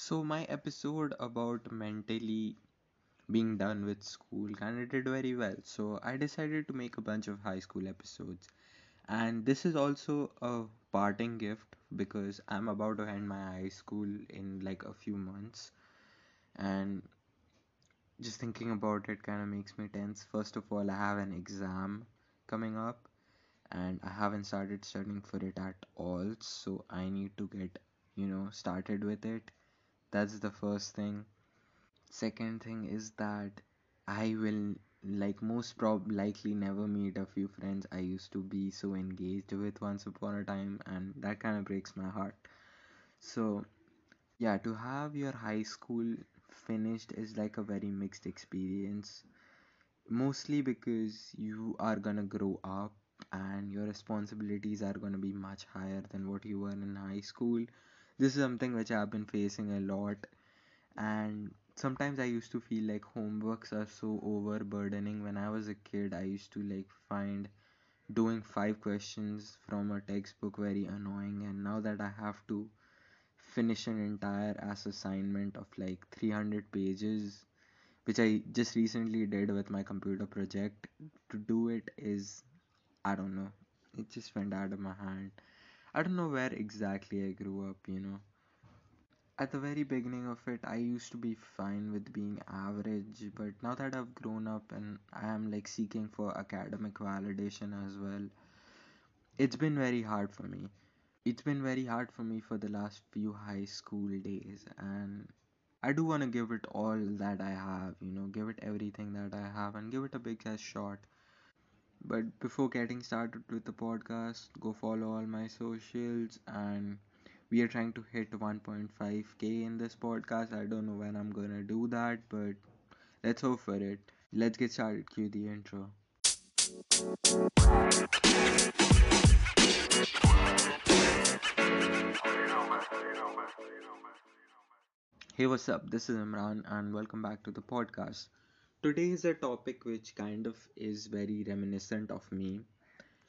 So, my episode about mentally being done with school kind of did very well. So, I decided to make a bunch of high school episodes. And this is also a parting gift because I'm about to end my high school in like a few months. And just thinking about it kind of makes me tense. First of all, I have an exam coming up and I haven't started studying for it at all. So, I need to get, you know, started with it. That's the first thing Second thing is that I will like most prob likely never meet a few friends I used to be so engaged with once upon a time and that kind of breaks my heart. So yeah, to have your high school finished is like a very mixed experience. Mostly because you are gonna grow up and your responsibilities are gonna be much higher than what you were in high school. This is something which I've been facing a lot and sometimes i used to feel like homeworks are so overburdening. When i was a kid i used to like find doing five questions from a textbook very annoying and now that i have to finish an entire ass assignment of like 300 pages which i just recently did with my computer project to do it is i don't know it just went out of my hand i don't know where exactly i grew up you know at the very beginning of it, I used to be fine with being average, but now that I've grown up and I am like seeking for academic validation as well, it's been very hard for me. It's been very hard for me for the last few high school days, and I do want to give it all that I have, you know, give it everything that I have and give it a big ass shot. But before getting started with the podcast, go follow all my socials and we are trying to hit 1.5k in this podcast. I don't know when I'm gonna do that, but let's hope for it. Let's get started. Cue the intro. Hey, what's up? This is Imran, and welcome back to the podcast. Today is a topic which kind of is very reminiscent of me.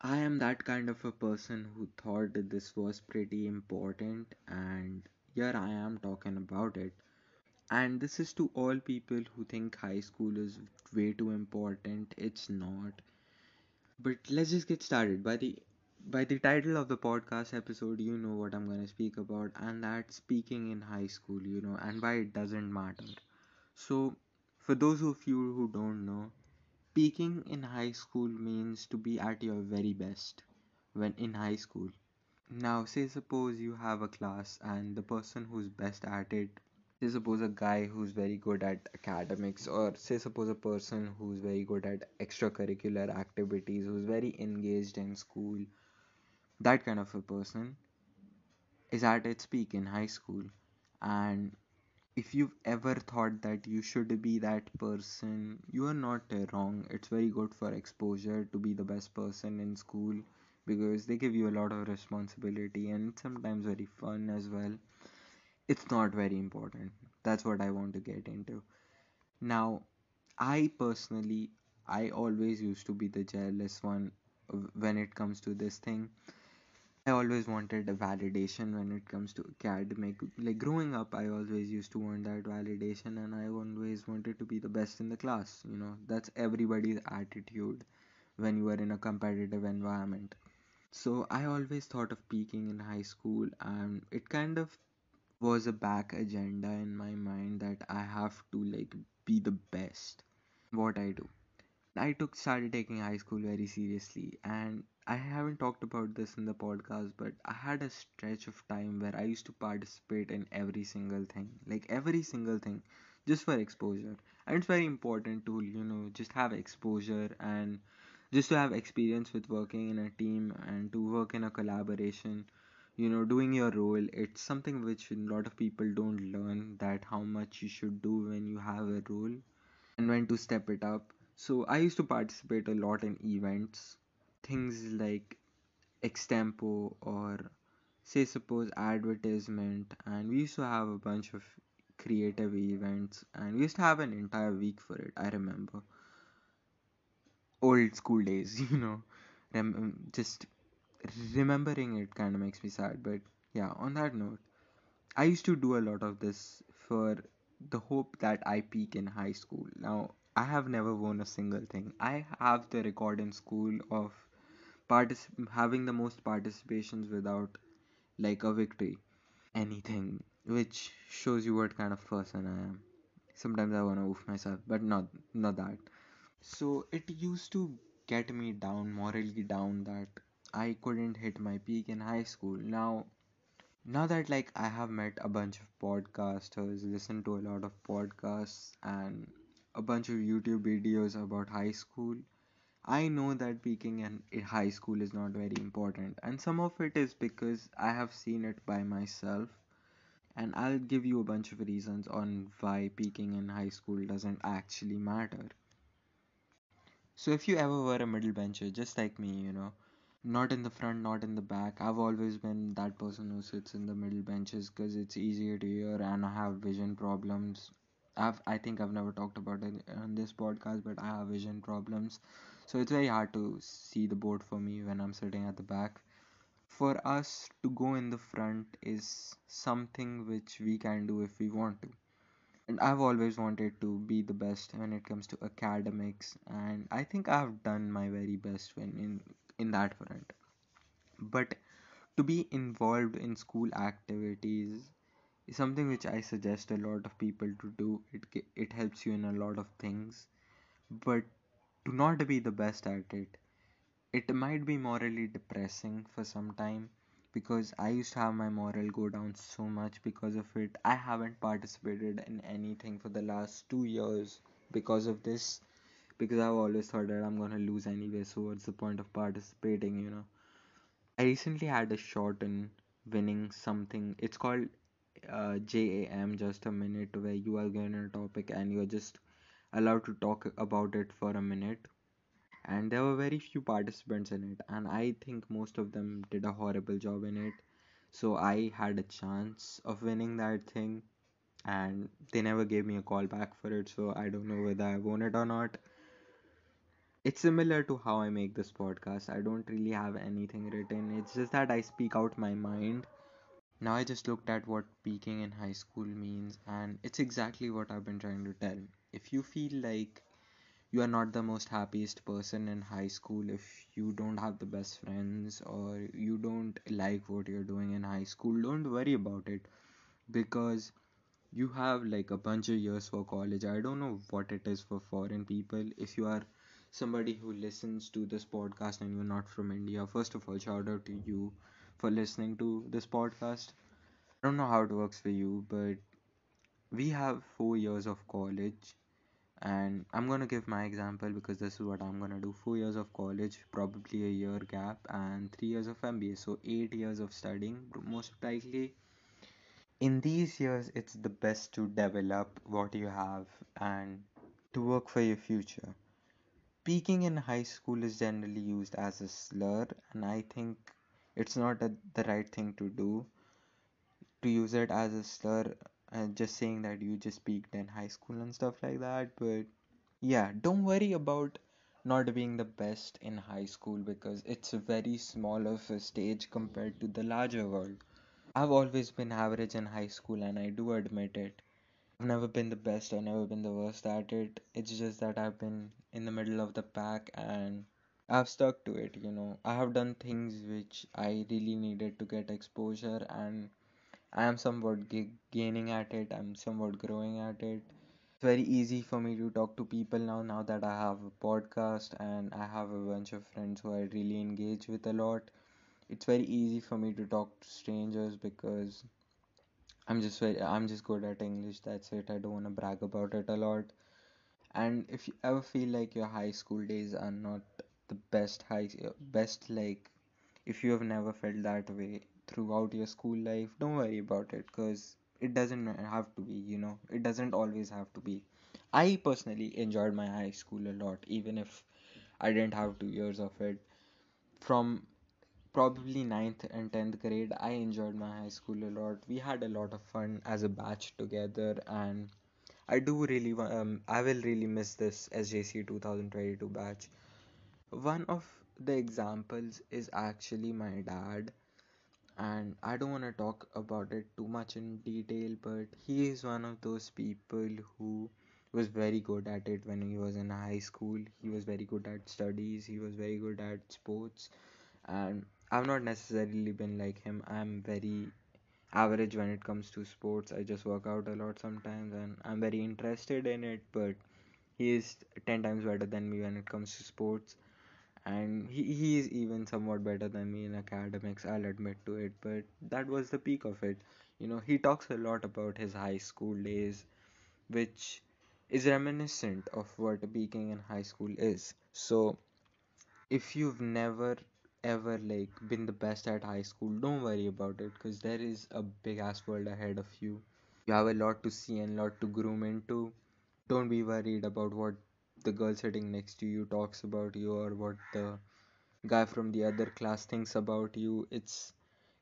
I am that kind of a person who thought this was pretty important, and here I am talking about it. And this is to all people who think high school is way too important. It's not. But let's just get started. By the by the title of the podcast episode, you know what I'm gonna speak about, and that's speaking in high school, you know, and why it doesn't matter. So, for those of you who don't know, Peaking in high school means to be at your very best when in high school. Now, say suppose you have a class and the person who's best at it, say suppose a guy who's very good at academics, or say suppose a person who's very good at extracurricular activities, who's very engaged in school, that kind of a person is at its peak in high school. And if you've ever thought that you should be that person, you are not uh, wrong. It's very good for exposure to be the best person in school because they give you a lot of responsibility and sometimes very fun as well. It's not very important. That's what I want to get into. Now, I personally, I always used to be the jealous one when it comes to this thing always wanted a validation when it comes to academic. Like growing up, I always used to want that validation, and I always wanted to be the best in the class. You know, that's everybody's attitude when you are in a competitive environment. So I always thought of peaking in high school, and it kind of was a back agenda in my mind that I have to like be the best what I do. I took started taking high school very seriously and I haven't talked about this in the podcast but I had a stretch of time where I used to participate in every single thing like every single thing just for exposure and it's very important to you know just have exposure and just to have experience with working in a team and to work in a collaboration you know doing your role it's something which a lot of people don't learn that how much you should do when you have a role and when to step it up. So I used to participate a lot in events, things like extempo or say suppose advertisement and we used to have a bunch of creative events and we used to have an entire week for it i remember. Old school days you know. Rem- just remembering it kind of makes me sad but yeah on that note I used to do a lot of this for the hope that I peak in high school. Now, I have never won a single thing. I have the record in school of partic- having the most participations without like a victory, anything, which shows you what kind of person I am. Sometimes I want to oof myself, but not not that. So it used to get me down, morally down, that I couldn't hit my peak in high school. Now now that like I have met a bunch of podcasters, listened to a lot of podcasts and a bunch of YouTube videos about high school, I know that peaking in high school is not very important. And some of it is because I have seen it by myself. And I'll give you a bunch of reasons on why peaking in high school doesn't actually matter. So if you ever were a middle bencher, just like me, you know, Not in the front, not in the back. I've always been that person who sits in the middle benches because it's easier to hear and I have vision problems. I've I think I've never talked about it on this podcast, but I have vision problems. So it's very hard to see the board for me when I'm sitting at the back. For us to go in the front is something which we can do if we want to. And I've always wanted to be the best when it comes to academics, and I think I've done my very best when in in that front. But to be involved in school activities is something which I suggest a lot of people to do. It it helps you in a lot of things, but to not be the best at it, it might be morally depressing for some time because I used to have my moral go down so much because of it. I haven't participated in anything for the last two years because of this because I've always thought that I'm gonna lose anyway, so what's the point of participating, you know? I recently had a shot in winning something. It's called uh, JAM, just a minute, where you are given a topic and you're just allowed to talk about it for a minute. And there were very few participants in it, and I think most of them did a horrible job in it. So I had a chance of winning that thing, and they never gave me a call back for it, so I don't know whether I won it or not. It's similar to how I make this podcast. I don't really have anything written. It's just that I speak out my mind. Now I just looked at what peaking in high school means and it's exactly what I've been trying to tell. If you feel like you are not the most happiest person in high school, if you don't have the best friends or you don't like what you're doing in high school, don't worry about it because you have like a bunch of years for college. I don't know what it is for foreign people. If you are somebody who listens to this podcast and you're not from India, first of all, shout out to you for listening to this podcast. I don't know how it works for you, but we have four years of college, and I'm gonna give my example because this is what I'm gonna do. Four years of college, probably a year gap, and three years of MBA, so eight years of studying, most likely in these years it's the best to develop what you have and to work for your future peaking in high school is generally used as a slur and i think it's not a, the right thing to do to use it as a slur and just saying that you just peaked in high school and stuff like that but yeah don't worry about not being the best in high school because it's a very small of a stage compared to the larger world I've always been average in high school and I do admit it. I've never been the best, I've never been the worst at it. It's just that I've been in the middle of the pack and I've stuck to it, you know. I have done things which I really needed to get exposure and I am somewhat g- gaining at it, I'm somewhat growing at it. It's very easy for me to talk to people now, now that I have a podcast and I have a bunch of friends who I really engage with a lot. It's very easy for me to talk to strangers because I'm just very, I'm just good at English. That's it. I don't want to brag about it a lot. And if you ever feel like your high school days are not the best high, best like if you have never felt that way throughout your school life, don't worry about it because it doesn't have to be. You know, it doesn't always have to be. I personally enjoyed my high school a lot, even if I didn't have two years of it. From probably ninth and 10th grade i enjoyed my high school a lot we had a lot of fun as a batch together and i do really um, i will really miss this sjc 2022 batch one of the examples is actually my dad and I don't want to talk about it too much in detail, but he is one of those people who was very good at it when he was in high school. He was very good at studies, he was very good at sports, and I've not necessarily been like him. I'm very average when it comes to sports. I just work out a lot sometimes and I'm very interested in it, but he is 10 times better than me when it comes to sports and he, he is even somewhat better than me in academics i'll admit to it but that was the peak of it. You know he talks a lot about his high school days which is reminiscent of what peaking in high school is. So if you've never ever like been the best at high school don't worry about it because there is a big ass world ahead of you. You have a lot to see and a lot to groom into. Don't be worried about what the girl sitting next to you talks about you or what the guy from the other class thinks about you it's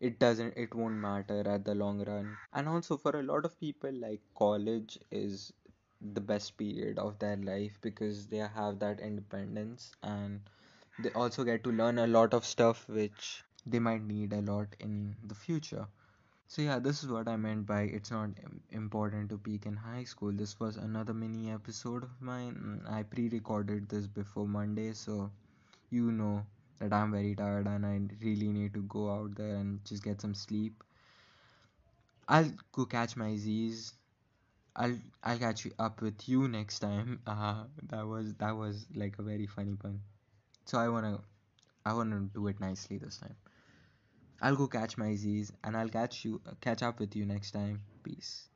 it doesn't it won't matter at the long run. And also for a lot of people like college is the best period of their life because they have that independence and they also get to learn a lot of stuff which they might need a lot in the future so yeah this is what i meant by it's not important to peak in high school this was another mini episode of mine Mm, i pre-recorded this before monday so you know that I'm very tired and I really need to go out there and just get some sleep. I'll go catch my Z's. I'll I'll catch you up with you next time. Uh, that was that was like a very funny pun. So I wanna I wanna do it nicely this time. I'll go catch my Z's and I'll catch you catch up with you next time. Peace.